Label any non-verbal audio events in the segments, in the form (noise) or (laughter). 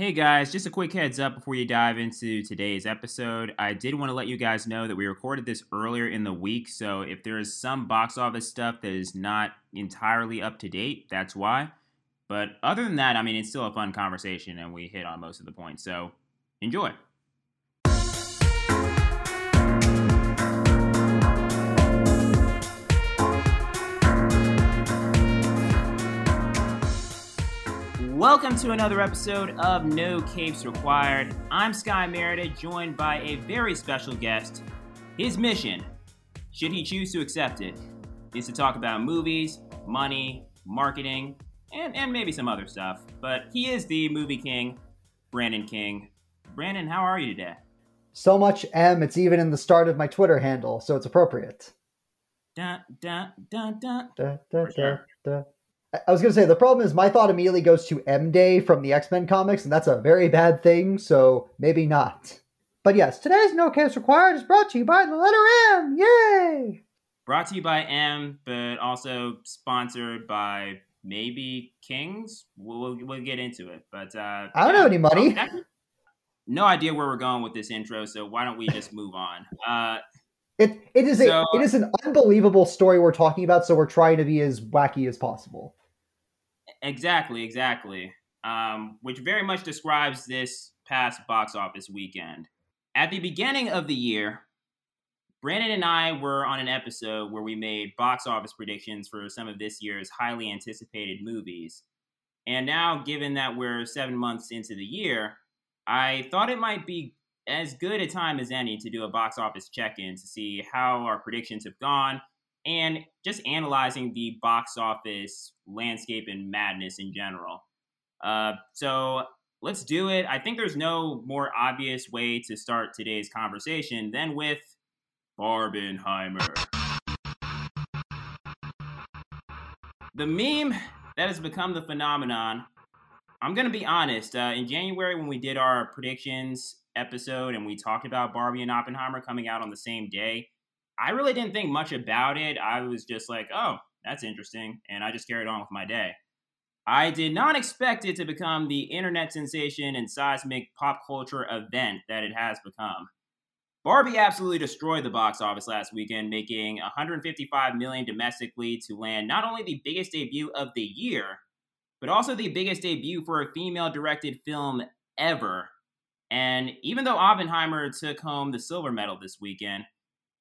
Hey guys, just a quick heads up before you dive into today's episode. I did want to let you guys know that we recorded this earlier in the week, so if there is some box office stuff that is not entirely up to date, that's why. But other than that, I mean, it's still a fun conversation and we hit on most of the points, so enjoy. Welcome to another episode of No Capes Required. I'm Skye Merida, joined by a very special guest. His mission, should he choose to accept it, is to talk about movies, money, marketing, and, and maybe some other stuff. But he is the movie king, Brandon King. Brandon, how are you today? So much M, it's even in the start of my Twitter handle, so it's appropriate. Dun, dun, dun, dun. Da, da, sure. da, da. I- was going to say, the problem is my thought immediately goes to M Day from the X Men comics, and that's a very bad thing, so maybe not. But yes, today's No Capes Required is brought to you by the letter M. Yay! Brought to you by M, but also sponsored by maybe Kings. We'll, we'll, we'll get into it. But uh, I don't have any money. No idea where we're going with this intro, so why don't we just move on? (laughs) Uh, It it is a it is an unbelievable story we're talking about, so we're trying to be as wacky as possible. Exactly, exactly. Um, which very much describes this past box office weekend. At the beginning of the year, Brandon and I were on an episode where we made box office predictions for some of this year's highly anticipated movies. And now, given that we're seven months into the year, I thought it might be as good a time as any to do a box office check in to see how our predictions have gone and just analyzing the box office landscape and madness in general. Uh, so let's do it. I think there's no more obvious way to start today's conversation than with Barbenheimer. The meme that has become the phenomenon. I'm gonna be honest. Uh, in January, when we did our predictions episode and we talked about Barbie and Oppenheimer coming out on the same day, I really didn't think much about it. I was just like, "Oh, that's interesting," and I just carried on with my day. I did not expect it to become the internet sensation and seismic pop culture event that it has become. Barbie absolutely destroyed the box office last weekend, making 155 million domestically to land not only the biggest debut of the year, but also the biggest debut for a female-directed film ever. And even though Oppenheimer took home the silver medal this weekend,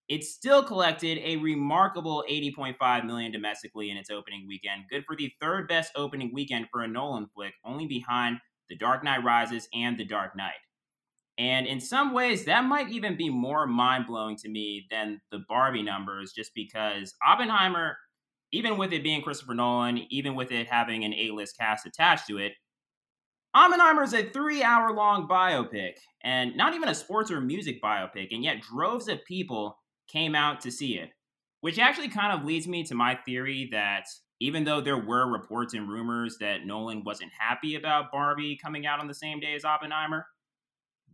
it still collected a remarkable 80.5 million domestically in its opening weekend. Good for the third best opening weekend for a Nolan flick, only behind The Dark Knight Rises and The Dark Knight. And in some ways, that might even be more mind blowing to me than the Barbie numbers, just because Oppenheimer, even with it being Christopher Nolan, even with it having an A list cast attached to it, Oppenheimer is a three hour long biopic, and not even a sports or music biopic, and yet droves of people came out to see it. Which actually kind of leads me to my theory that even though there were reports and rumors that Nolan wasn't happy about Barbie coming out on the same day as Oppenheimer,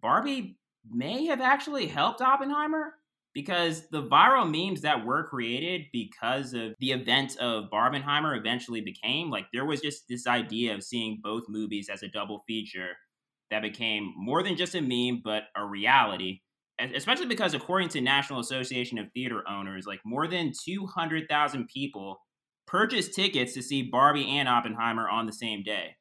Barbie may have actually helped Oppenheimer because the viral memes that were created because of the event of Barbenheimer eventually became like there was just this idea of seeing both movies as a double feature that became more than just a meme but a reality especially because according to National Association of Theater Owners like more than 200,000 people purchased tickets to see Barbie and Oppenheimer on the same day.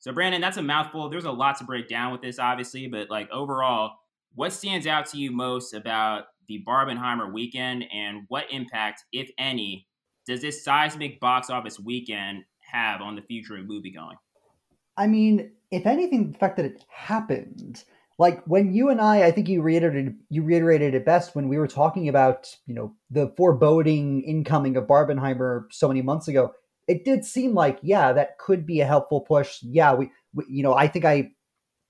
So Brandon, that's a mouthful. There's a lot to break down with this obviously, but like overall, what stands out to you most about the Barbenheimer weekend and what impact, if any, does this seismic box office weekend have on the future of moviegoing? I mean, if anything, the fact that it happened, like when you and I, I think you reiterated you reiterated it best when we were talking about you know the foreboding incoming of Barbenheimer so many months ago. It did seem like yeah, that could be a helpful push. Yeah, we, we you know I think I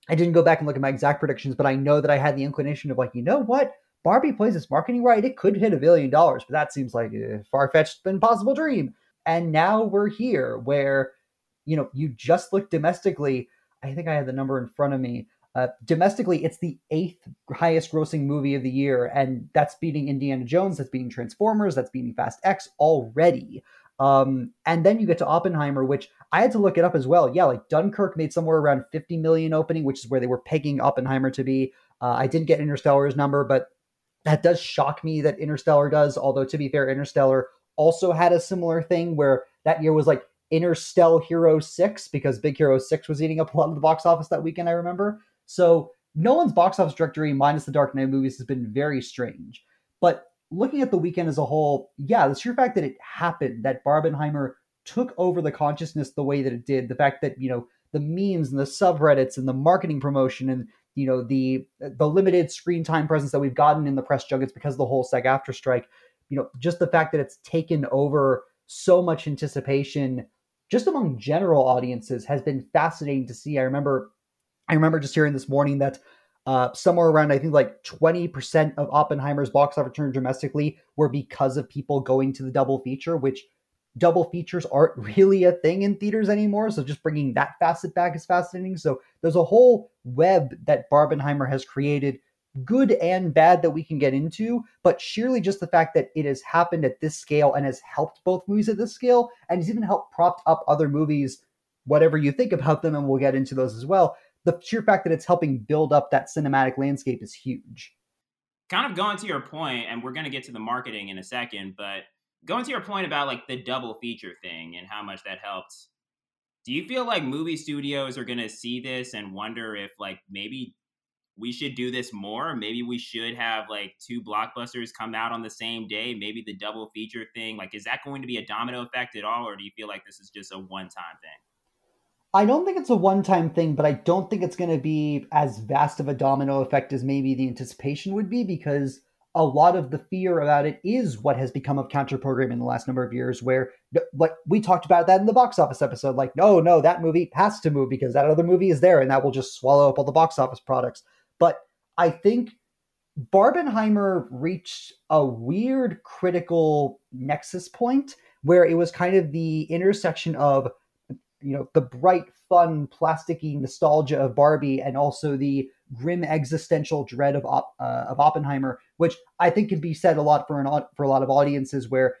I didn't go back and look at my exact predictions, but I know that I had the inclination of like you know what Barbie plays this marketing right, it could hit a billion dollars, but that seems like a far fetched impossible dream. And now we're here where you know you just look domestically. I think I had the number in front of me. Uh, domestically, it's the eighth highest grossing movie of the year, and that's beating Indiana Jones, that's beating Transformers, that's beating Fast X already. Um, and then you get to Oppenheimer, which I had to look it up as well. Yeah, like Dunkirk made somewhere around 50 million opening, which is where they were pegging Oppenheimer to be. Uh, I didn't get Interstellar's number, but that does shock me that Interstellar does. Although to be fair, Interstellar also had a similar thing where that year was like Interstellar Hero 6 because Big Hero 6 was eating up a lot of the box office that weekend, I remember. So Nolan's box office trajectory, minus the Dark Knight movies, has been very strange. But looking at the weekend as a whole, yeah, the sheer fact that it happened, that Barbenheimer took over the consciousness the way that it did, the fact that, you know, the memes and the subreddits and the marketing promotion and you know the the limited screen time presence that we've gotten in the press junkets because of the whole SAG-AFTRA strike, you know, just the fact that it's taken over so much anticipation just among general audiences has been fascinating to see. I remember I remember just hearing this morning that uh, somewhere around I think like 20% of Oppenheimer's box office return domestically were because of people going to the double feature, which double features aren't (laughs) really a thing in theaters anymore. So just bringing that facet back is fascinating. So there's a whole web that Barbenheimer has created, good and bad, that we can get into. But surely just the fact that it has happened at this scale and has helped both movies at this scale, and has even helped propped up other movies, whatever you think about them, and we'll get into those as well the sheer fact that it's helping build up that cinematic landscape is huge. Kind of going to your point, and we're going to get to the marketing in a second, but going to your point about like the double feature thing and how much that helped. Do you feel like movie studios are going to see this and wonder if like maybe we should do this more? Maybe we should have like two blockbusters come out on the same day, maybe the double feature thing. Like is that going to be a domino effect at all or do you feel like this is just a one-time thing? I don't think it's a one time thing, but I don't think it's going to be as vast of a domino effect as maybe the anticipation would be because a lot of the fear about it is what has become of counter programming in the last number of years, where like we talked about that in the box office episode. Like, no, no, that movie has to move because that other movie is there and that will just swallow up all the box office products. But I think Barbenheimer reached a weird critical nexus point where it was kind of the intersection of you know the bright fun plasticky nostalgia of barbie and also the grim existential dread of uh, of oppenheimer which i think can be said a lot for an for a lot of audiences where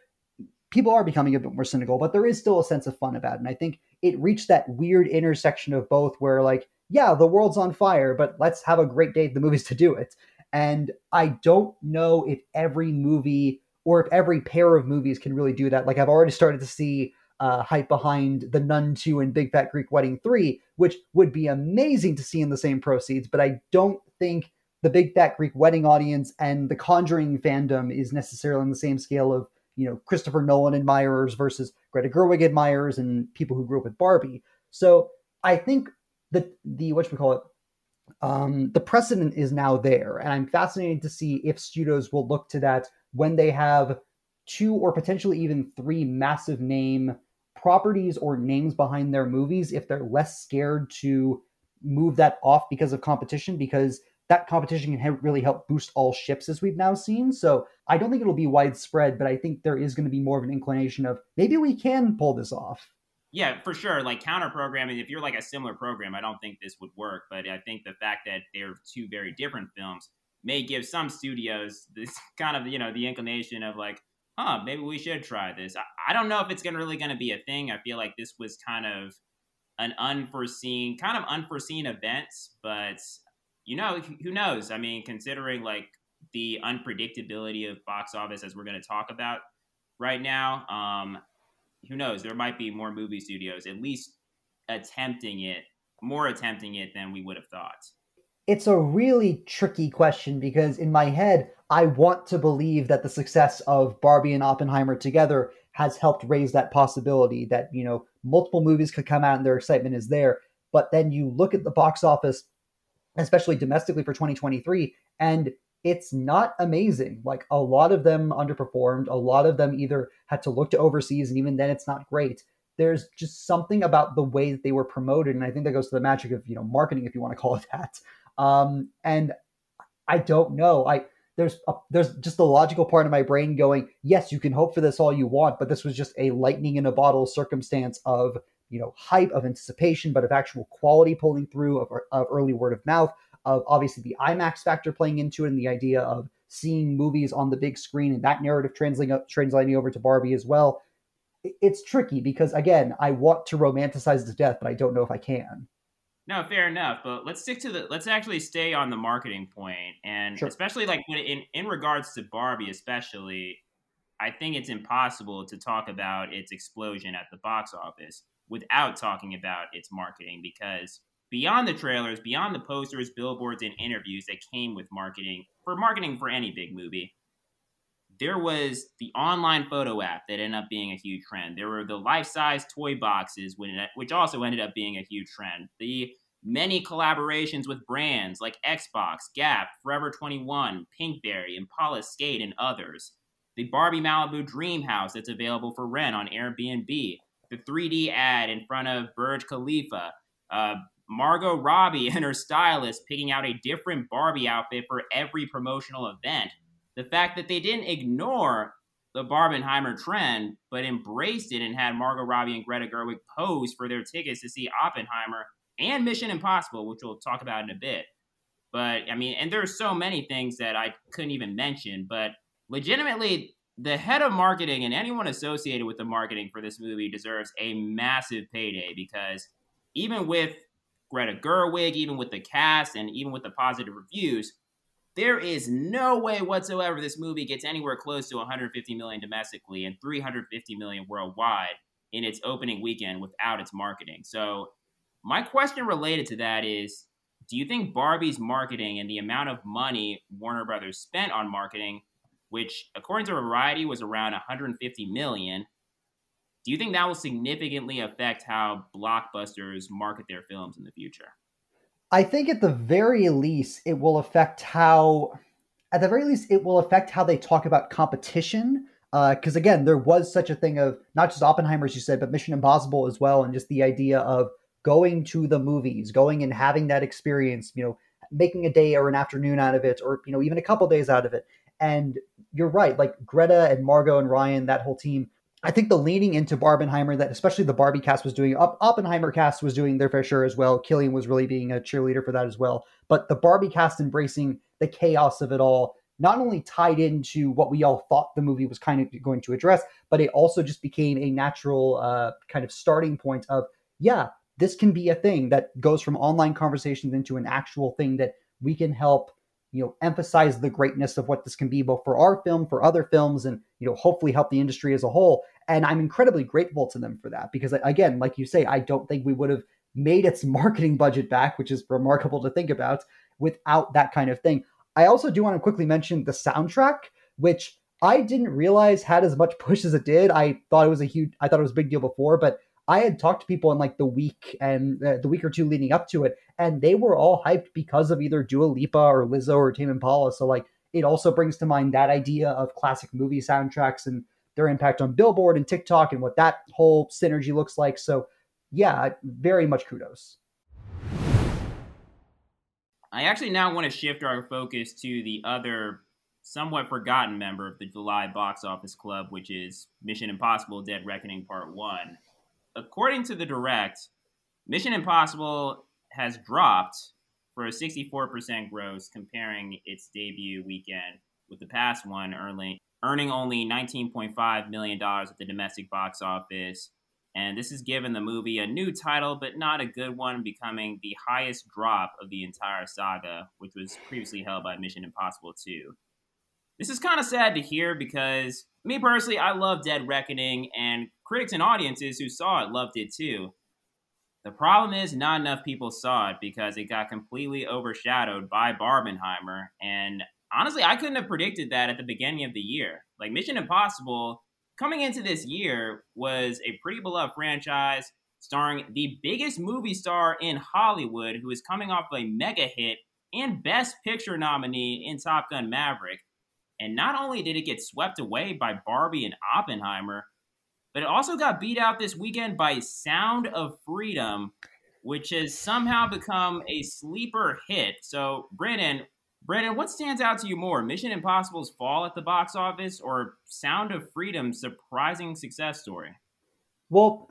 people are becoming a bit more cynical but there is still a sense of fun about it. And i think it reached that weird intersection of both where like yeah the world's on fire but let's have a great day at the movies to do it. And i don't know if every movie or if every pair of movies can really do that. Like i've already started to see uh, hype behind The Nun 2 and Big Fat Greek Wedding 3, which would be amazing to see in the same proceeds, but I don't think the Big Fat Greek Wedding audience and the Conjuring fandom is necessarily on the same scale of, you know, Christopher Nolan admirers versus Greta Gerwig admirers and people who grew up with Barbie. So I think that the, what should we call it? Um, the precedent is now there, and I'm fascinated to see if studios will look to that when they have two or potentially even three massive name properties or names behind their movies if they're less scared to move that off because of competition because that competition can really help boost all ships as we've now seen. So i don't think it'll be widespread but i think there is going to be more of an inclination of maybe we can pull this off. Yeah for sure. Like counter programming if you're like a similar program i don't think this would work but i think the fact that they're two very different films may give some studios this (laughs) kind of you know the inclination of like huh, maybe we should try this. I, I don't know if it's gonna really to be a thing. I feel like this was kind of an unforeseen, kind of unforeseen events, but you know, who knows? I mean, considering like the unpredictability of box office as we're to talk about right now, um, who knows? There might be more movie studios at least attempting it, more attempting it than we would have thought. It's a really tricky question because in my head, I want to believe that the success of Barbie and Oppenheimer together has helped raise that possibility that, you know, multiple movies could come out and their excitement is there. But then you look at the box office, especially domestically for 2023, and it's not amazing. Like a lot of them underperformed. A lot of them either had to look to overseas, and even then, it's not great. There's just something about the way that they were promoted, and I think that goes to the magic of you know marketing, if you want to call it that. Um, and I don't know. I there's a, there's just the logical part of my brain going, yes, you can hope for this all you want, but this was just a lightning in a bottle circumstance of you know hype of anticipation, but of actual quality pulling through of, of early word of mouth, of obviously the IMAX factor playing into it, and the idea of seeing movies on the big screen and that narrative translating translating over to Barbie as well. it's tricky because again, I want to romanticize his death, but I don't know if I can. No, fair enough. But let's stick to the. Let's actually stay on the marketing point, and sure. especially like in in regards to Barbie, especially, I think it's impossible to talk about its explosion at the box office without talking about its marketing because beyond the trailers, beyond the posters, billboards, and interviews that came with marketing for marketing for any big movie, there was the online photo app that ended up being a huge trend. There were the life-size toy boxes, which also ended up being a huge trend. The many collaborations with brands like Xbox, Gap, Forever 21, Pinkberry, Impala Skate, and others. The Barbie Malibu Dream House that's available for rent on Airbnb. The 3D ad in front of Burj Khalifa. Uh, Margot Robbie (laughs) and her stylist picking out a different Barbie outfit for every promotional event the fact that they didn't ignore the Barbenheimer trend, but embraced it and had Margot Robbie and Greta Gerwig pose for their tickets to see Oppenheimer and Mission Impossible, which we'll talk about in a bit. But I mean, and there are so many things that I couldn't even mention, but legitimately, the head of marketing and anyone associated with the marketing for this movie deserves a massive payday because even with Greta Gerwig, even with the cast, and even with the positive reviews, there is no way whatsoever this movie gets anywhere close to 150 million domestically and 350 million worldwide in its opening weekend without its marketing. So, my question related to that is do you think Barbie's marketing and the amount of money Warner Brothers spent on marketing, which according to Variety was around 150 million, do you think that will significantly affect how blockbusters market their films in the future? I think at the very least, it will affect how, at the very least, it will affect how they talk about competition. Because uh, again, there was such a thing of not just Oppenheimer, as you said, but Mission Impossible as well, and just the idea of going to the movies, going and having that experience, you know, making a day or an afternoon out of it, or you know, even a couple days out of it. And you're right, like Greta and Margot and Ryan, that whole team I think the leaning into Barbenheimer that especially the Barbie cast was doing, Oppenheimer cast was doing their fair share as well. Cillian was really being a cheerleader for that as well. But the Barbie cast embracing the chaos of it all not only tied into what we all thought the movie was kind of going to address, but it also just became a natural uh, kind of starting point of, yeah, this can be a thing that goes from online conversations into an actual thing that we can help you know emphasize the greatness of what this can be both for our film for other films and you know hopefully help the industry as a whole. And i'm incredibly grateful to them for that because again like you say i don't think we would have made its (laughs) marketing budget back which is remarkable to think about without that kind of thing. I also do want to quickly mention the soundtrack which i didn't realize had as much (laughs) push as it did. I thought it was a huge i thought it was a big deal before but I had talked to people in like the week and uh, the week or two leading up to it, and they were all hyped because of either Dua Lipa or Lizzo or Tame Impala. So like it also brings to mind that idea of classic movie soundtracks and their impact on Billboard and TikTok and what that whole synergy looks like. So yeah, very much kudos. I actually now want to shift our focus to the other somewhat forgotten member of the July box office club, which is Mission Impossible Dead Reckoning Part 1 according to the direct, Mission Impossible has dropped for a 64% gross comparing its debut weekend with the past one, earning, earning only $19.5 million at the domestic box office. And this has given the movie a new title, but not a good one, becoming the highest drop of the entire saga, which was previously held by Mission Impossible 2. This is kind of sad to hear because me personally, I love Dead Reckoning, and critics and audiences who saw it loved it too. The problem is, not enough people saw it because it got completely overshadowed by Barbenheimer. And honestly, I couldn't have predicted that at the beginning of the year. Like, Mission Impossible, coming into this year, was a pretty beloved franchise starring the biggest movie star in Hollywood who is coming off a mega hit and Best Picture nominee in Top Gun Maverick. And not only did it get swept away by Barbie and Oppenheimer, but it also got beat out this weekend by Sound of Freedom, which has somehow become a sleeper hit. So, Brandon, Brandon, what stands out to you more, Mission Impossible's fall at the box office or Sound of Freedom's surprising success story? Well,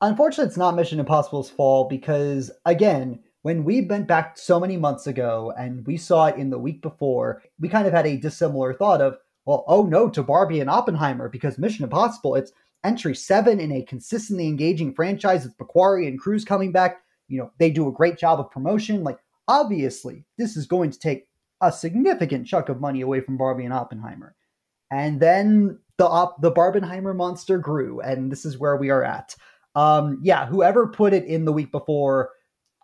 unfortunately, it's not Mission Impossible's fall because, again, when we went back so many months ago and we saw it in the week before, we kind of had a dissimilar thought of, well, oh no, to Barbie and Oppenheimer because Mission Impossible, it's entry seven in a consistently engaging franchise with McQuarrie and Cruise coming back. You know, they do a great job of promotion. Like, obviously, this is going to take a significant chunk of money away from Barbie and Oppenheimer. And then the op- the Barbenheimer monster grew, and this is where we are at. Um, yeah, whoever put it in the week before,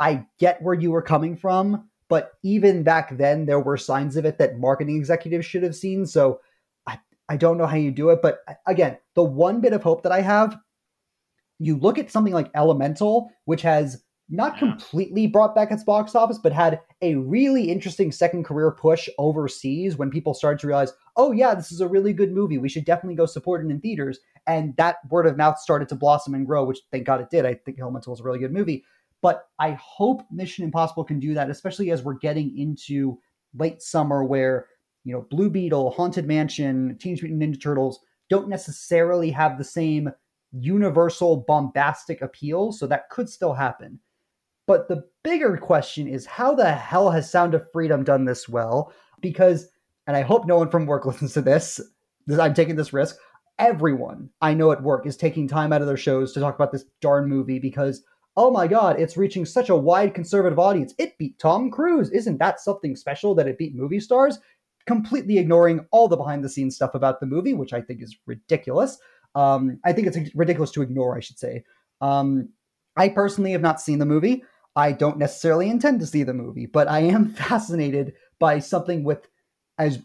I get where you were coming from, but even back then, there were signs of it that marketing executives should have seen. So I, don't know how you do it, but again, the one bit of hope that I have, you look at something like Elemental, which has not completely brought back its box office, but had a really interesting second career push overseas when people started to realize, oh, yeah, this is a really good movie. We should definitely go support it in theaters. And that word of mouth started to blossom and grow, which thank God it did. I think Elemental was a really good movie. But I hope Mission Impossible can do that, especially as we're getting into late summer where, you know, Blue Beetle, Haunted Mansion, Teenage Mutant Ninja Turtles don't necessarily have the same universal bombastic appeal. So that could still happen. But the bigger question is how the hell has Sound of Freedom done this well? Because, and I hope no one from work (laughs) listens to this, I'm taking this risk. Everyone I know at work is taking time out of their shows to talk about this darn movie because, oh my god, it's reaching such a wide conservative audience. It beat Tom Cruise. Isn't that something special that it beat movie stars? Completely ignoring all the behind the scenes stuff about the movie, which I think is ridiculous. Um, I think it's ridiculous to ignore, I should say. Um, I personally have not seen the movie. I don't necessarily intend to see the movie, but I am (laughs) fascinated by something with, as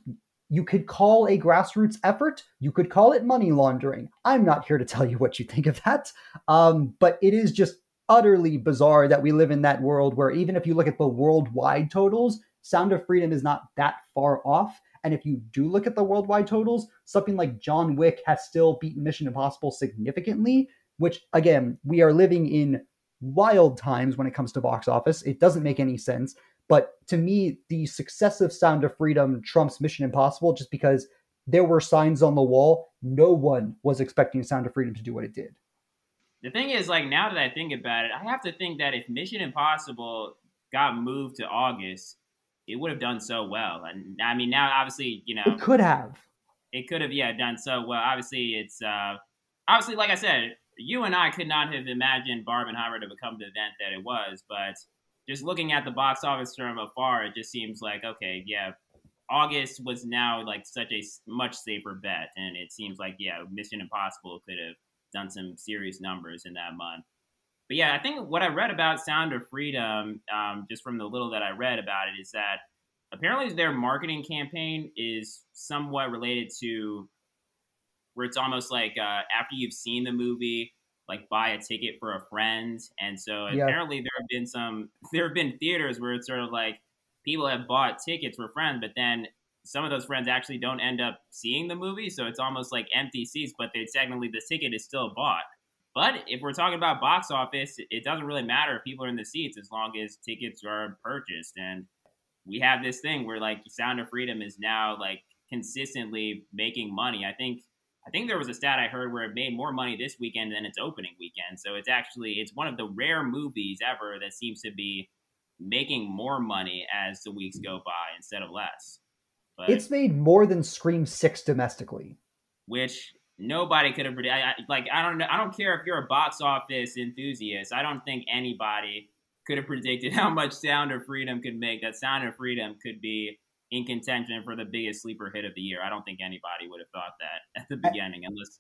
you could call a grassroots effort, you could call it money laundering. I'm not here to tell you what you think of that, um, but it is just utterly bizarre that we live in that world where even if you look at the worldwide totals, Sound of Freedom is not that far off. And if you do look at the worldwide totals, something like John Wick has still beaten Mission Impossible significantly, which again, we are living in wild times when it comes to box office. It doesn't make any sense. But to me, the success of Sound of Freedom trumps Mission Impossible just because there were signs on the wall. No one was expecting Sound of Freedom to do what it did. The thing is, like, now that I think about it, I have to think that if Mission Impossible got moved to August, it would have done so well. And I mean, now obviously, you know, it could have. It could have, yeah, done so well. Obviously, it's uh, obviously, like I said, you and I could not have imagined Barbenheimer to become the event that it was, but just looking at the box office from afar, it just seems like okay, yeah, August was now like such a much safer bet, and it seems like yeah, Mission Impossible could have done some serious numbers in that month. But yeah, I think what I read about Sound of Freedom, um, just from the little that I read about it, is that apparently their marketing campaign is somewhat related to where it's almost like uh, after you've seen the movie, like buy a ticket for a friend. And so yeah. apparently there have been some, (laughs) there have been theaters where it's sort of like people have bought tickets for friends, but then some of those friends actually don't end up seeing the movie. So it's almost like empty seats, but they technically the ticket is still bought. But if we're talking about box office, it doesn't really matter if people are in the seats as long as tickets are purchased. And we have this thing where like Sound of Freedom is now like consistently making money. I think I think there was a stat I heard where it made more money this weekend than its opening weekend. So it's actually it's one of the rare movies ever that seems to be making more money as the weeks go by instead of less. But, it's made more than Scream Six domestically, which nobody could have predicted. Like I don't know, I don't care if you're a box office enthusiast. I don't think anybody could have predicted (laughs) how much Sound of Freedom could make. That Sound of Freedom could be in contention for the biggest sleeper hit of the year. I don't think anybody would have thought that at the beginning, unless.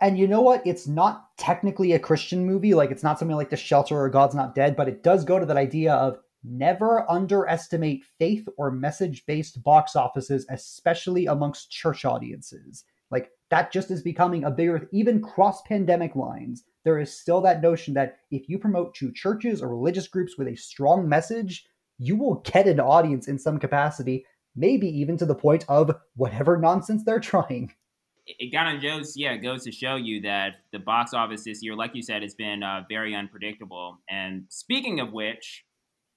And you know what? It's not technically a Christian movie. Like it's not something like The Shelter or God's Not Dead, but it does go to that idea of never underestimate faith or message based box offices, especially amongst church audiences. Like that just is becoming a bigger, even cross pandemic lines. There is still that notion that if you promote to churches or religious groups with a strong message, you will get an audience in some capacity, maybe even to the point of whatever nonsense they're (laughs) trying. It kind of goes, yeah, it goes to show you that the box office this year, like you said, has been uh, very unpredictable. And speaking of which,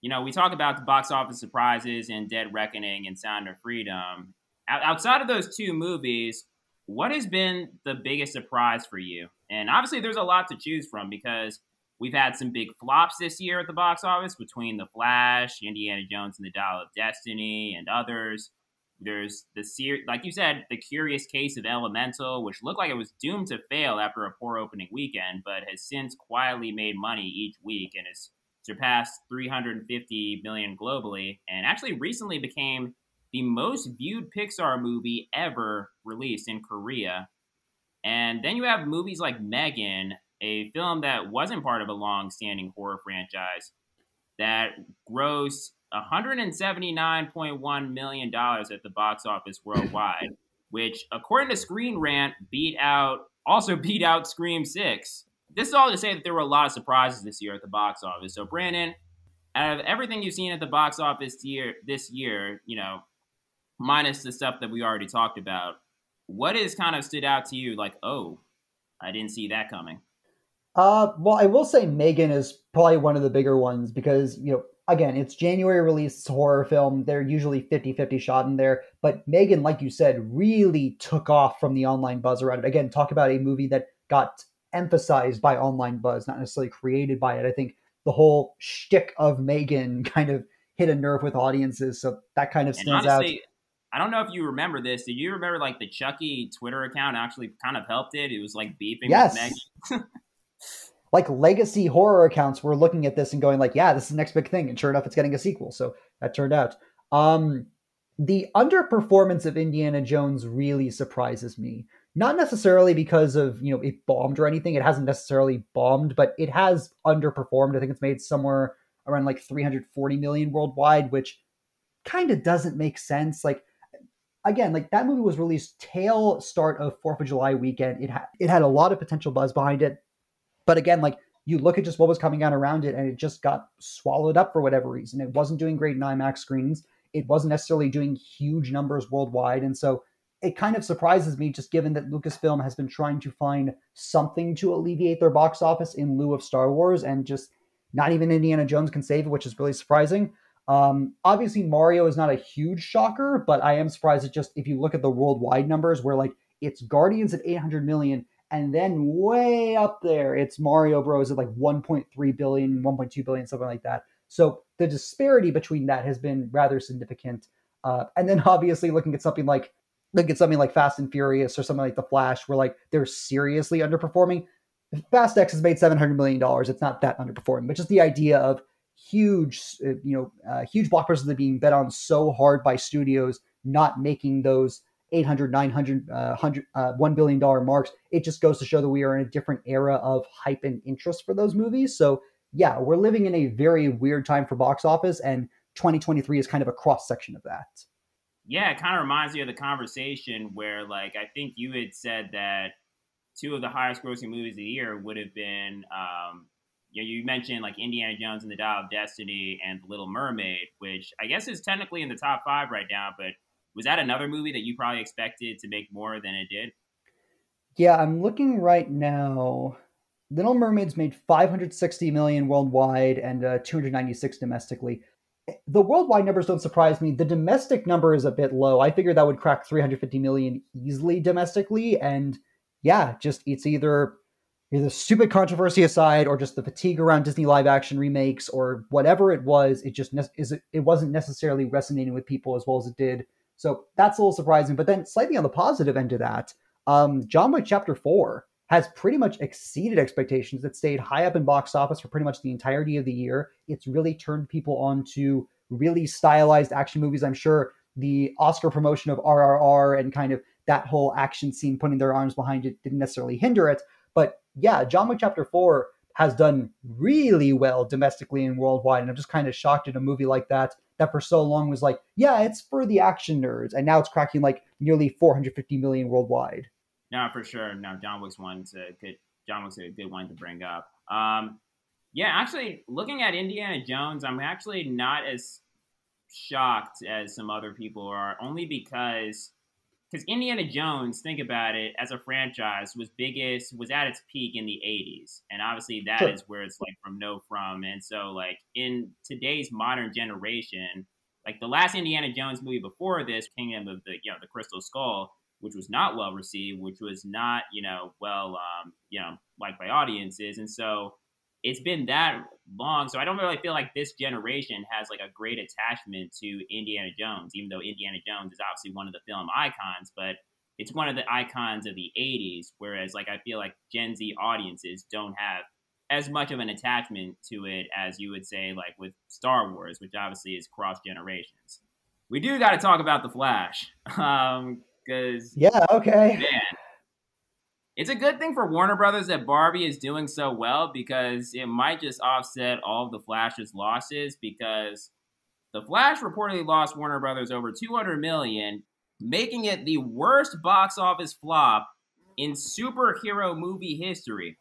you know, we talk about the box office surprises and Dead Reckoning and Sound of Freedom. Outside of those two movies, what has been the biggest surprise for you? And obviously, there's a lot to choose from because We've had some big flops this year at the box office between The Flash, Indiana Jones and the Dial of Destiny, and others. There's the ser- like you said, the curious case of Elemental, which looked like it was doomed to fail after a poor opening weekend, but has since quietly made money each week and has surpassed 350 million globally, and actually recently became the most viewed Pixar movie ever released in Korea. And then you have movies like Megan, a film that wasn't part of a long-standing horror franchise that grossed 179.1 million dollars at the box office worldwide, (laughs) which, according to Screen Rant, beat out also beat out Scream Six. This is all to say that there were a lot of surprises this year at the box office. So, Brandon, out of everything you've seen at the box office year this year, you know, minus the stuff that we already talked about, what has kind of stood out to you? Like, oh, I didn't see that coming. Uh, well, I will say Megan is probably one of the bigger ones because, you know, again, it's January release horror film. They're usually 50 50 shot in there. But Megan, like you said, really took off from the online buzz around it. Again, talk about a movie that got emphasized by online buzz, not necessarily created by it. I think the whole shtick of Megan (laughs) kind of hit a nerve with audiences. So that kind of stands honestly, out. I don't know if you remember this. Did you remember like the Chucky Twitter account actually kind of helped it? It was like beeping. yes. (laughs) like legacy horror accounts were looking at this and going like, yeah, this is the next big thing. And sure enough, it's getting a sequel. So that turned out. Um, the underperformance of Indiana Jones really surprises me. Not necessarily because of, you know, it bombed or anything. It hasn't necessarily bombed, but it has underperformed. I think it's made somewhere around like 340 million worldwide, which kind of doesn't make sense. Like again, like that movie was released tail start of 4th of July weekend. It had it had a lot of potential buzz behind it. But again, like you look at just what was coming out around it and it just got swallowed up for whatever reason. It wasn't doing great in IMAX screens. It wasn't necessarily doing huge numbers worldwide. And so it kind of surprises me just given that Lucasfilm has been trying to find something to alleviate their box office in lieu of Star Wars and just not even Indiana Jones can save it, which is really surprising. Um, obviously, Mario is not a huge shocker, but I am surprised at just if you look at the worldwide numbers where like it's Guardians at 800 million and then way up there, it's Mario Bros. at like 1.3 billion, 1.2 billion, something like that. So the disparity between that has been rather significant. Uh, and then (laughs) obviously looking at something like look at something like Fast and Furious or something like The Flash, where like they're seriously underperforming. Fast X has made seven hundred million dollars. It's not that underperforming, but just the idea of huge, uh, you know, uh, huge blockbusters that are being bet on so hard by studios not making those 800 900 uh, 100 uh, 1 billion dollar marks. It just goes to show that we are in a different era of hype and interest for those movies. So yeah we're living in a very weird time for box office and 2023 is kind of a cross section of that. Yeah it kind of reminds me of the conversation where like i think you had said that two of the highest grossing movies of the year would have been um, you, know, you mentioned like Indiana Jones and the Dial of Destiny and The Little Mermaid, which I guess is technically in the top five right now, but was that another movie that you probably expected to make more than it did? Yeah, I'm looking right now. Little Mermaids made 560 million worldwide and uh, 296 domestically. The worldwide numbers don't surprise me. The domestic number is a bit low. I figured that would crack 350 million easily domestically, and yeah, just it's either either stupid controversy aside or just the fatigue around Disney live action remakes or whatever it was. It just ne- is it wasn't necessarily resonating with people as well as it did so that's a little surprising. But then, slightly on the positive end of that, um, John Wick Chapter 4 has pretty much exceeded expectations. It stayed high up in box office for pretty much the entirety of the year. It's really turned people on to really stylized action movies. I'm sure the Oscar promotion of RRR and kind of that whole action scene, putting their arms behind it, didn't necessarily hinder it. But yeah, John Wick Chapter 4 has done really well domestically and worldwide. And I'm just kind of shocked at a movie like that that for so long was like, yeah, it's for the action nerds, and now it's cracking like nearly 450 million worldwide. No, for sure. No, John Wick's one's a good. John Wick's a good one to bring up. Um, yeah, actually, looking at Indiana Jones, I'm actually not as shocked as some other people are, only because because Indiana Jones, think about it, as a franchise, was biggest was at its peak in the '80s, and obviously that sure. is where it's like from no from, and so like in today's modern generation, like the last Indiana Jones movie before this, Kingdom of the you know the Crystal Skull, which was not well received, which was not you know well um, you know liked by audiences, and so it's been that long, so I don't really feel like this generation has like a great attachment to Indiana Jones, even though Indiana Jones is obviously one of the film icons, but it's one of the icons of the 80s whereas like i feel like gen z audiences don't have as much of an attachment to it as you would say like with star wars which obviously is cross generations. We do got to talk about the flash (laughs) um because yeah okay. Man it's a good thing for warner brothers that barbie is doing so well because it might just offset all of the flash's losses because the flash reportedly lost warner brothers over 200 million making it the worst box office flop in superhero movie history.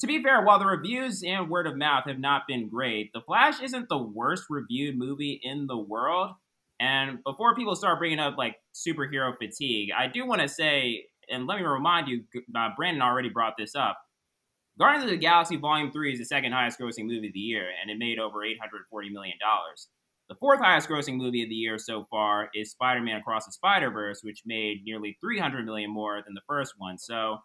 To be fair, while the reviews and word of mouth have not been great, The Flash isn't the worst reviewed movie in the world. And before people start bringing up like superhero fatigue, I do want to say, and let me remind you, uh, Brandon already brought this up. Guardians of the Galaxy Volume 3 is the second highest grossing movie of the year, and it made over $840 million. The fourth highest grossing movie of the year so far is Spider-Man Across the Spider-Verse, which made nearly 300 million more than the first one. So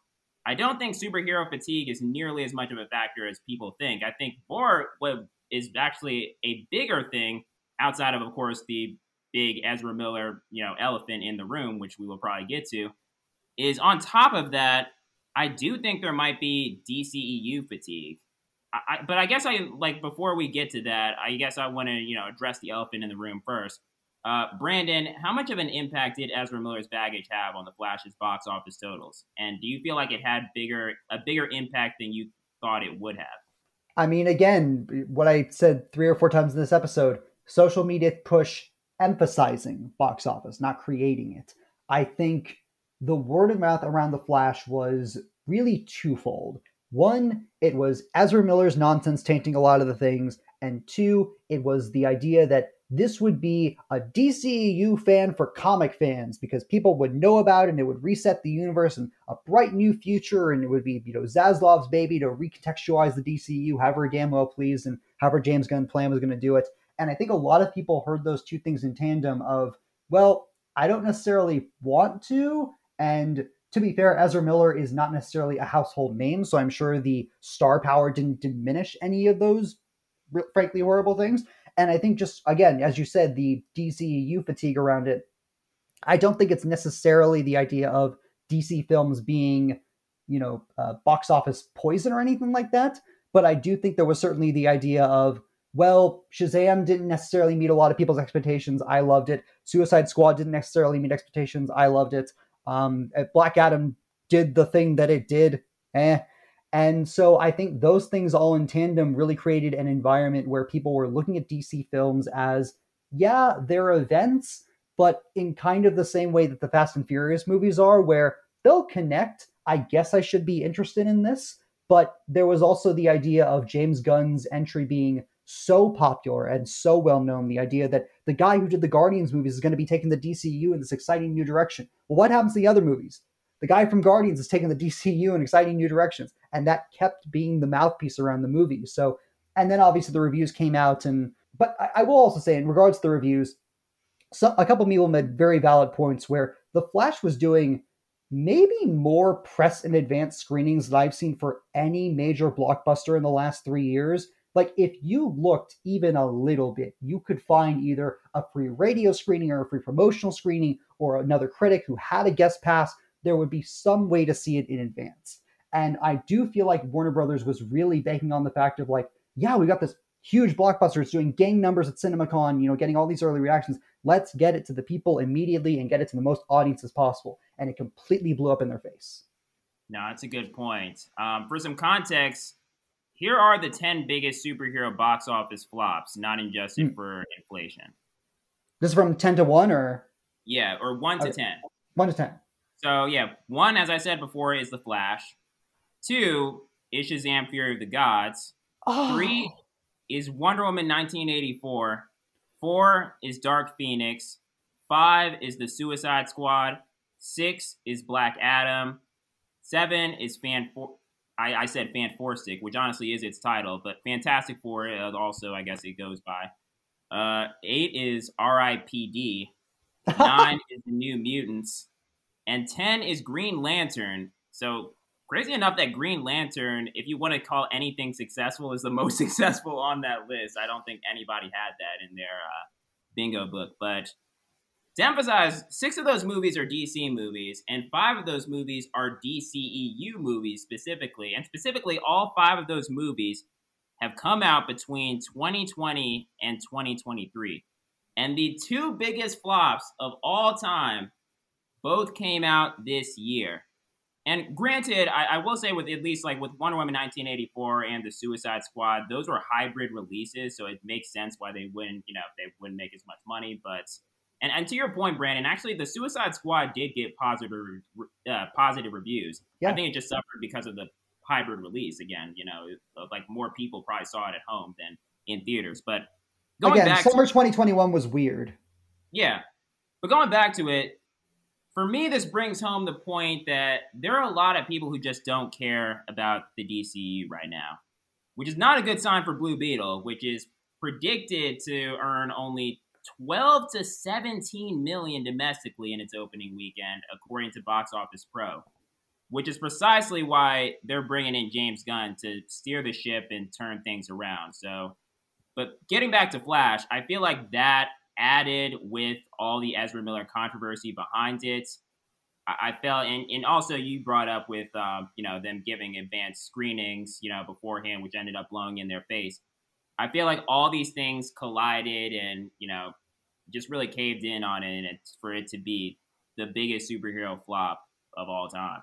I don't think superhero fatigue is nearly as much of a factor as people think. I think more what is actually a bigger thing outside of, of course, the big Ezra Miller, you know, elephant in the room, which we will probably get to, is on top of that, I do think there might be DCEU fatigue. I, but I guess I like before we get to that, I guess I want to you know address the elephant in the room first. Uh, Brandon, how much of an impact did Ezra Miller's baggage have on the Flash's box office totals? And do you feel like it had bigger a bigger impact than you thought it would have? I mean, again, what I said three or four times in this episode: social media push emphasizing box office, not creating it. I think the word of mouth around the Flash was really twofold. One, it was Ezra Miller's nonsense tainting a lot of the things, and two, it was the idea that this would be a DCEU fan for comic fans because people would know about it and it would reset the universe and a bright new future and it would be, you know, Zaslav's baby to recontextualize the DCEU however damn well pleased and however James Gunn plan was going to do it. And I think a lot of people heard those two things in tandem of, well, I don't necessarily want to, and to be fair, Ezra Miller is not necessarily a household name, so I'm sure the star power didn't diminish any of those frankly horrible things. And I think just again, as you said, the DCEU fatigue around it. I don't think it's necessarily the idea of DC films being, you know, uh, box office poison or anything like that. But I do think there was certainly the idea of, well, Shazam didn't necessarily meet a lot of people's expectations. I loved it. Suicide Squad didn't necessarily meet expectations. I loved it. Um, Black Adam did the thing that it did, eh. And so I think those things all in tandem really created an environment where people were looking at DC films as, yeah, they're events, but in kind of the same way that the Fast and Furious movies are, where they'll connect. I guess I should be interested in this. But there was also the idea of James Gunn's entry being so popular and so well known. The idea that the guy who did the Guardians movies is going to be taking the DCU in this exciting new direction. Well, what happens to the other movies? The guy from Guardians is taking the DCU in exciting new directions, and that kept being the mouthpiece around the movie. So, and then obviously the reviews came out, and but I, I will also say, in regards to the reviews, so a couple of people made very valid points where the Flash was doing maybe more press and advance screenings that I've seen for any major blockbuster in the last three years like if you looked even a little bit, you could find either a free radio screening or a free promotional screening or another critic who had a guest pass. There would be some way to see it in advance. And I do feel like Warner Brothers was really banking on the fact of like, yeah, we got this huge blockbuster. It's doing gang numbers at CinemaCon, you know, getting all these early reactions. Let's get it to the people immediately and get it to the most audience as possible. And it completely blew up in their face. No, that's a good point. Um, for some context, here are the 10 biggest superhero box office flops, not adjusted mm. for inflation. This is from 10 to 1 or? Yeah, or 1 to okay. 10. 1 to 10. So, yeah, one, as I said before, is The Flash. Two is Shazam Fury of the Gods. Oh. Three is Wonder Woman 1984. Four is Dark Phoenix. Five is The Suicide Squad. Six is Black Adam. Seven is Fan I, I said Fantastic, which honestly is its title, but Fantastic Four uh, also, I guess it goes by. Uh, eight is R.I.P.D. (laughs) Nine is the New Mutants, and ten is Green Lantern. So crazy enough that Green Lantern, if you want to call anything successful, is the (laughs) most successful on that list. I don't think anybody had that in their uh, bingo book. But to emphasize, six of those movies are DC movies, and five of those movies are DCEU movies specifically. And specifically, all five of those movies have come out between 2020 and 2023. And the two biggest flops of all time both came out this year. And granted, I, I, will say with at least like with Wonder Woman 1984 and the Suicide Squad, those were hybrid releases, so it makes sense why they wouldn't, you know, they wouldn't make as much money. But and and to your point, Brandon, actually the Suicide Squad did get positive uh, positive reviews. Yeah. I think it just suffered because of the hybrid release again. You know, like more people probably saw it at home than in theaters. But going again, back, summer to, 2021 was weird. Yeah, but going back to it, for me, this brings home the point that there are a lot of people who just don't care about the DCU right now, which is not a good sign for Blue Beetle, which is predicted to earn only 12 to 17 million domestically in its opening weekend, according to Box Office Pro which is precisely why they're bringing in James Gunn to steer the ship and turn things around. So, but getting back to Flash, I feel like that added with all the Ezra Miller controversy behind it. I, felt, and, and also you brought up with, um, you know, them giving advanced screenings, you know, beforehand, which ended up blowing in their face. I feel like all these things collided and, you know, just really caved in on it and for it to be the biggest superhero flop of all time.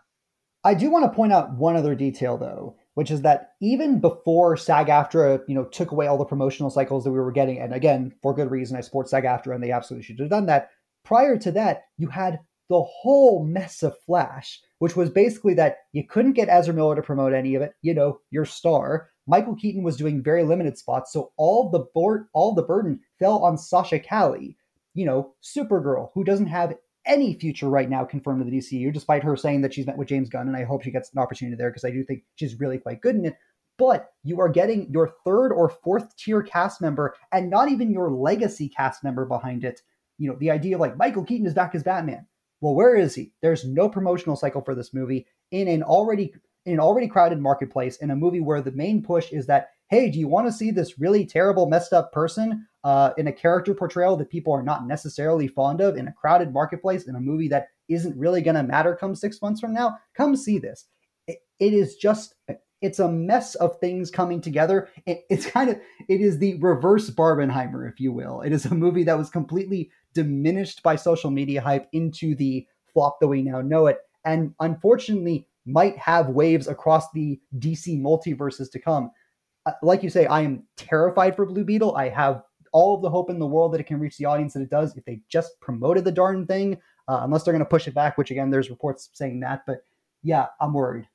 I do want to point out one other detail though, which is that even before SAG-AFTRA, you know, took away all the promotional cycles that we were getting, and again, for good reason, I support SAG-AFTRA and they absolutely should have done that. Prior to that, you had the whole mess of Flash, which was basically that you couldn't get Ezra Miller to promote any of it. You know, your star. Michael Keaton was doing very limited spots, so all the board, all the burden fell on Sasha Calle. You know, Supergirl, who doesn't have any future right now confirmed to the DCU, despite her saying that she's met with James Gunn, and I hope she gets an opportunity there because I do think she's really quite good in it. But you are getting your third or fourth tier cast member and not even your legacy cast member behind it. You know, the idea of like Michael Keaton is back as Batman. Well, where is he? There's no promotional cycle for this movie in an already in an already crowded marketplace in a movie where the main push is that hey, do you want to see this really terrible, messed up person uh, in a character portrayal that people are not necessarily fond of in a crowded marketplace in a movie that isn't really going to matter come six months from now? Come see this. it, it is just it's a mess of things coming together. It, it's kind of it is the reverse Barbenheimer, if you will. It is a movie that was completely diminished by social media hype into the flop that we now know it, and unfortunately might have waves across the DC multiverses to come. Uh, like you say, I am terrified for Blue Beetle. I have all of the hope in the world that it can reach the audience that it does if they just promoted the darn thing, uh, unless they're going to push it back, which again, there's reports saying that. But yeah, I'm worried.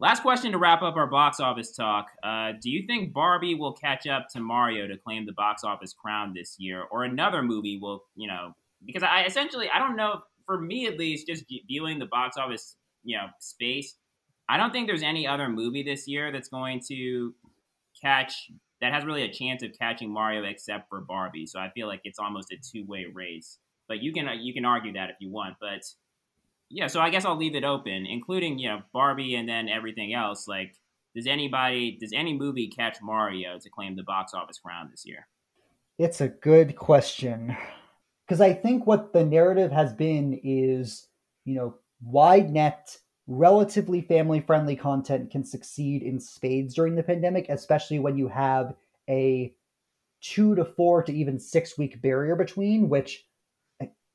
Last question to wrap up our box office talk. Uh, do you think Barbie will catch up to Mario to claim the box office crown this year, or another movie will, you know, because I essentially, I don't know, for me at least, just viewing the box office, you know, space, I don't think there's any other movie this year that's going to catch that has really a chance of catching Mario except for Barbie. So I feel like it's almost a two way race. But you can you can argue that if you want. But yeah, so I guess I'll leave it open, including you know Barbie and then everything else. Like, does anybody does any movie catch Mario to claim the box office crown this year? It's a good question because I think what the narrative has been is you know wide net relatively family friendly content can succeed in spades during the pandemic, especially when you have a two to four to even six week barrier between, which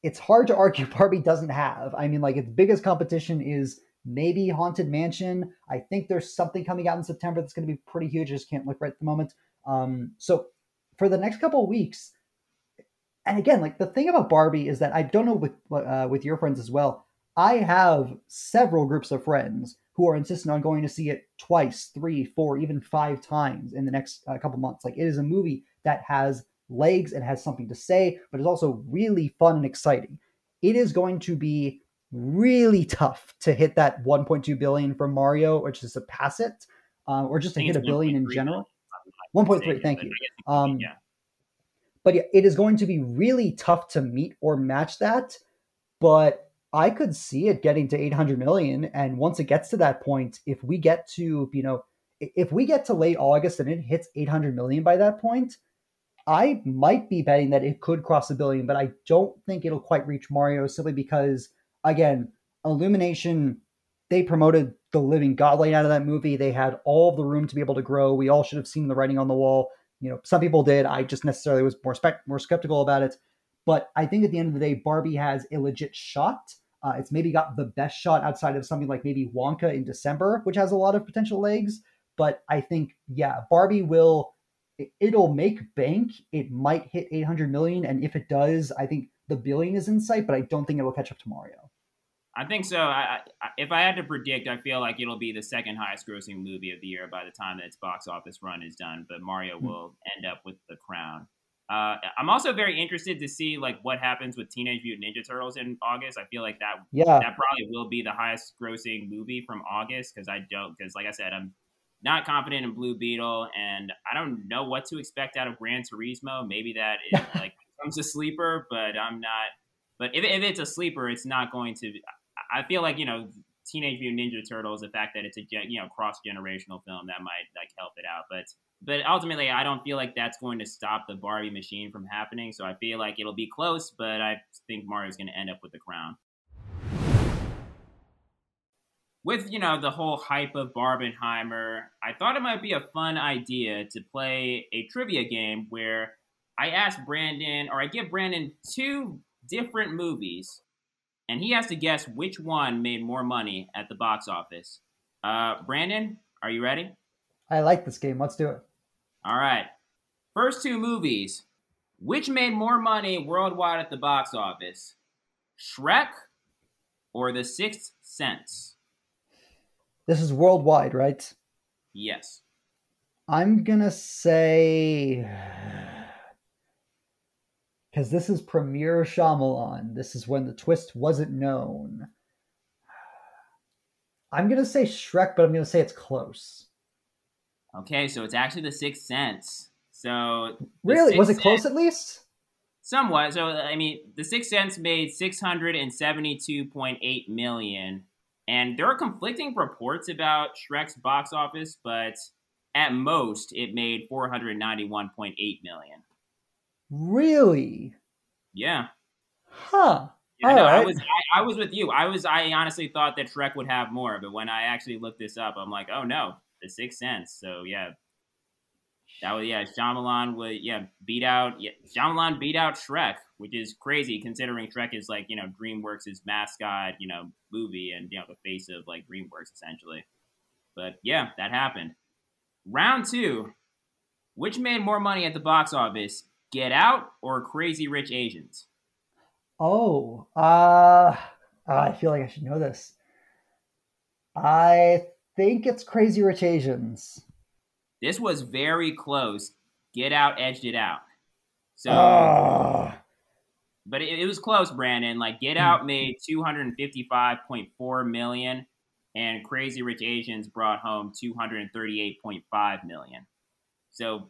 it's hard to argue (laughs) Barbie doesn't have. I mean, like its biggest competition is maybe Haunted Mansion. I think there's something coming out in September that's going to be pretty huge. I just can't look right at the moment. Um, so for the next couple weeks, and again, like the thing about Barbie is that I don't know with uh, with your friends as well. I have several groups of friends who are insistent on going to see it twice, three, four, even five times in the next uh, couple months. Like it is a movie that has legs and has something to say, but is also really fun and exciting. It is going to be really tough to hit that 1.2 billion from Mario, or just to pass it, uh, or just to hit a billion in general. 1.3, thank you. Um, yeah. But yeah, it is going to be really tough to meet or match that. But I could see it getting to 800 million. And once it gets to that point, if we get to, you know, if we get to late August and it hits 800 million by that point, I might be betting that it could cross a billion, but I don't think it'll quite reach Mario simply because, again, Illumination, they promoted the living godlight out of that movie. They had all the room to be able to grow. We all should have seen the writing on the wall. You know, some people did. I just necessarily was more spec- more skeptical about it. But I think at the end of the day, Barbie has a legit shot. Uh, it's maybe got the best shot outside of something like maybe Wonka in December, which has a lot of potential legs. But I think, yeah, Barbie will, it'll make bank. It might hit 800 million. And if it does, I think the billion is in sight, but I don't think it'll catch up to Mario. I think so. I, I, if I had to predict, I feel like it'll be the second highest grossing movie of the year by the time that its box office run is done. But Mario mm-hmm. will end up with the crown. Uh, I'm also very interested to see like what happens with Teenage Mutant Ninja Turtles in August. I feel like that yeah. that probably will be the highest grossing movie from August because I don't because like I said I'm not confident in Blue Beetle and I don't know what to expect out of Gran Turismo. Maybe that (laughs) is like becomes a sleeper, but I'm not. But if, if it's a sleeper, it's not going to. I feel like you know Teenage Mutant Ninja Turtles, the fact that it's a you know cross generational film that might like help it out, but but ultimately, I don't feel like that's going to stop the Barbie machine from happening. So I feel like it'll be close, but I think Mario's going to end up with the crown. With you know the whole hype of Barbenheimer, I thought it might be a fun idea to play a trivia game where I ask Brandon, or I give Brandon two different movies, and he has to guess which one made more money at the box office. Uh, Brandon, are you ready? I like this game. Let's do it. All right. First two movies. Which made more money worldwide at the box office? Shrek or The Sixth Sense? This is worldwide, right? Yes. I'm going to say. Because this is premiere Shyamalan. This is when the twist wasn't known. I'm going to say Shrek, but I'm going to say it's close. Okay, so it's actually the Sixth Sense. So really, was it Sense, close at least? Somewhat. So I mean, the Sixth Sense made six hundred and seventy-two point eight million, and there are conflicting reports about Shrek's box office, but at most it made four hundred ninety-one point eight million. Really? Yeah. Huh. Yeah, no, right. I was I, I, was with you. I was I honestly thought that Shrek would have more, but when I actually looked this up, I'm like, oh no, the Sixth Sense. So yeah, that was yeah. Shyamalan would yeah beat out yeah, Shyamalan beat out Shrek, which is crazy considering Shrek is like you know DreamWorks' mascot you know movie and you know the face of like DreamWorks essentially. But yeah, that happened. Round two, which made more money at the box office, Get Out or Crazy Rich Asians? Oh, uh, I feel like I should know this. I think it's Crazy Rich Asians. This was very close. Get Out edged it out. So, uh. but it, it, was close, Brandon. Like Get Out made two hundred fifty-five point four million, and Crazy Rich Asians brought home two hundred thirty-eight point five million. So,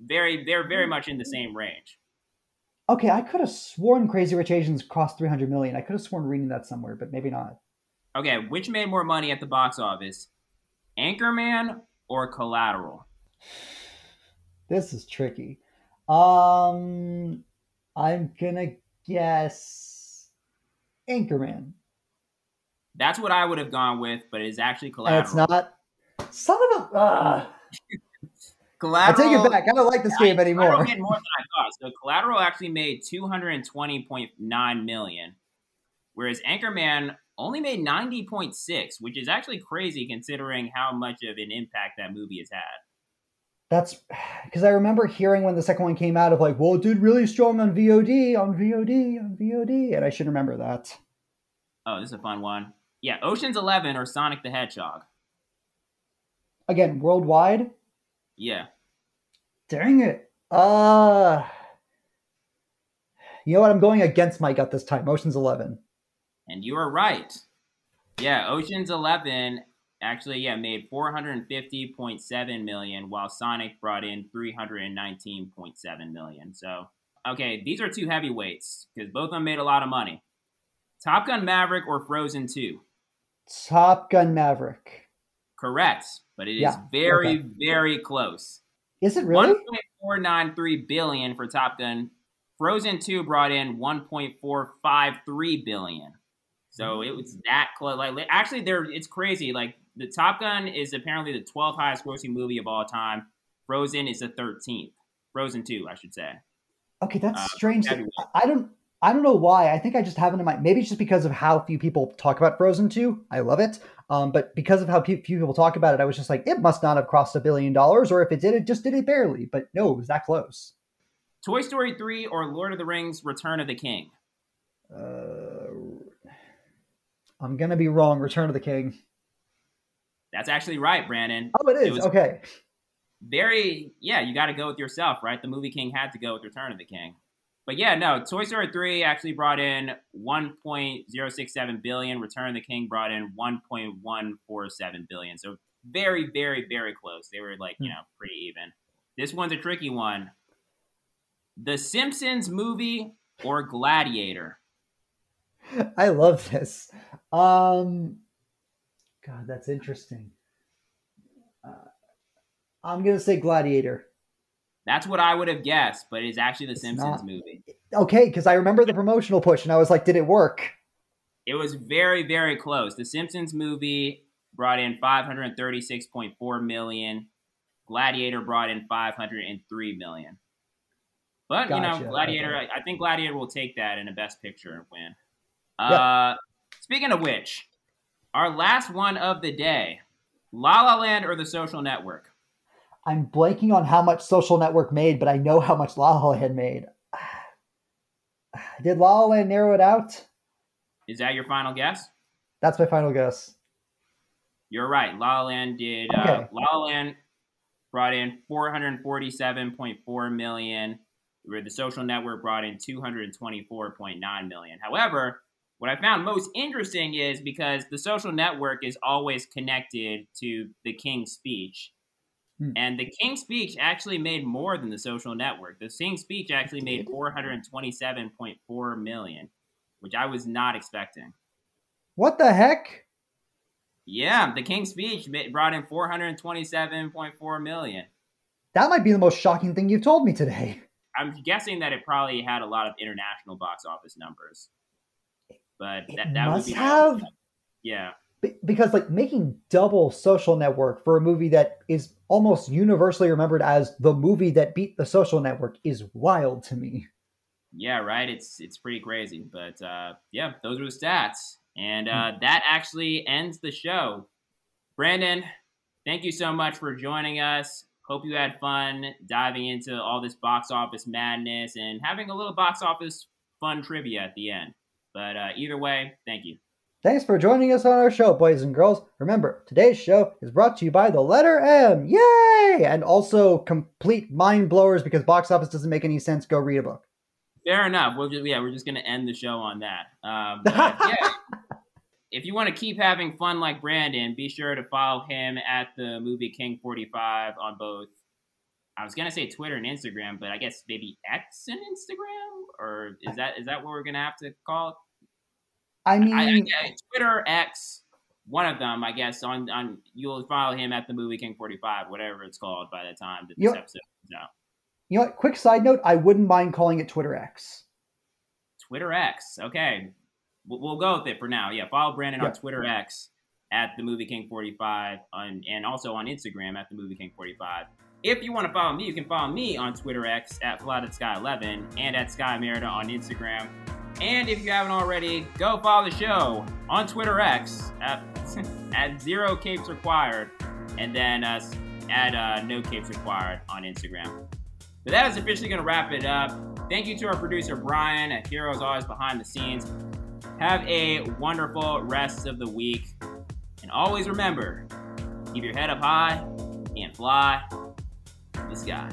very, they're very much in the same range. Okay, I could have sworn Crazy Rich Asians crossed three hundred million. I could have sworn reading that somewhere, but maybe not. Okay, which made more money at the box office? Anchorman or Collateral? This is tricky. Um, I'm gonna guess Anchorman. That's what I would have gone with, but it's actually Collateral. it's not. Son of a. Uh. (laughs) Collateral. I take it back. I don't like this game anymore. more than I thought. So Collateral actually made 220.9 million, whereas Anchorman only made 90.6, which is actually crazy considering how much of an impact that movie has had. That's (sighs) because I remember hearing when the second one came out of like, well, it did really strong on VOD, on VOD, on VOD, and I should remember that. Oh, this is a fun one. Yeah, Ocean's Eleven or Sonic the Hedgehog. Again, worldwide. Yeah. Dang it. Uh you know what? I'm going against my gut this time. Ocean's Eleven. And you are right. Yeah, Ocean's 11 actually yeah made 450.7 million while Sonic brought in 319.7 million. So, okay, these are two heavyweights cuz both of them made a lot of money. Top Gun Maverick or Frozen 2? Top Gun Maverick. Correct, but it is yeah, very, okay. very close. Is it really? 1.493 billion for Top Gun. Frozen 2 brought in 1.453 billion. So it was that close. Like actually, there it's crazy. Like the Top Gun is apparently the 12th highest grossing movie of all time. Frozen is the 13th. Frozen 2, I should say. Okay, that's uh, strange. I don't I don't know why. I think I just have it in my maybe it's just because of how few people talk about Frozen 2. I love it. Um, but because of how few people talk about it, I was just like, it must not have crossed a billion dollars, or if it did, it just did it barely. But no, it was that close. Toy Story 3 or Lord of the Rings Return of the King? Uh, I'm going to be wrong. Return of the King. That's actually right, Brandon. Oh, it is. It okay. Very, yeah, you got to go with yourself, right? The movie King had to go with Return of the King. But yeah, no, Toy Story 3 actually brought in 1.067 billion. Return of the King brought in 1.147 billion. So very, very, very close. They were like, you hmm. know, pretty even. This one's a tricky one. The Simpsons movie or Gladiator? (laughs) I love this. Um, God, that's interesting. Uh, I'm gonna say Gladiator. That's what I would have guessed, but it's actually the it's Simpsons not... movie. Okay, because I remember the (laughs) promotional push, and I was like, did it work? It was very, very close. The Simpsons movie brought in 536.4 million. Gladiator brought in 503 million. But gotcha. you know, Gladiator. Okay. I, think Gladiator will take that in a Best Picture and win. Uh, Speaking of which, our last one of the day: La La Land or The Social Network. I'm blanking on how much Social Network made, but I know how much La La Land made. (sighs) Did La La Land narrow it out? Is that your final guess? That's my final guess. You're right. La La Land did. Uh, okay. Uh, La La Land brought in 447.4 million where the social network brought in 224.9 million. However, what I found most interesting is because the social network is always connected to the King's speech. Hmm. And the King's speech actually made more than the social network. The King's speech actually made 427.4 million, which I was not expecting. What the heck? Yeah, the King's speech brought in 427.4 million. That might be the most shocking thing you've told me today. I'm guessing that it probably had a lot of international box office numbers, but that, that must have. Yeah, because like making double Social Network for a movie that is almost universally remembered as the movie that beat the Social Network is wild to me. Yeah, right. It's it's pretty crazy, but uh, yeah, those are the stats, and uh, hmm. that actually ends the show. Brandon, thank you so much for joining us. Hope you had fun diving into all this box office madness and having a little box office fun trivia at the end. But uh, either way, thank you. Thanks for joining us on our show, boys and girls. Remember, today's show is brought to you by the letter M. Yay! And also complete mind blowers because box office doesn't make any sense. Go read a book. Fair enough. We'll just, yeah, we're just gonna end the show on that. Um, (laughs) yeah, if you want to keep having fun like Brandon, be sure to follow him at the Movie King 45 on both. I was gonna say Twitter and Instagram, but I guess maybe X and Instagram, or is that is that what we're gonna have to call it? I mean, I, I, Twitter, X, one of them, I guess. On on you'll follow him at the Movie King 45, whatever it's called, by the time that this episode comes out. You know, what? quick side note: I wouldn't mind calling it Twitter X. Twitter X, okay we'll, we'll go with it for now. Yeah, follow Brandon on Twitter X at the Movie King 45 on, and also on Instagram at the Movie King 45. If you want to follow me, you can follow me on Twitter X at Fly to the Skye 11 and at Skye Merida on Instagram. And if you haven't already, go follow the show on Twitter X at, (laughs) at Zero Capes Required and then uh, at uh, No Capes Required on Instagram. But that is officially going to wrap it up. Thank you to our producer Brian at Heroes Always Behind the Scenes. Have a wonderful rest of the week. And always remember keep your head up high and fly the sky.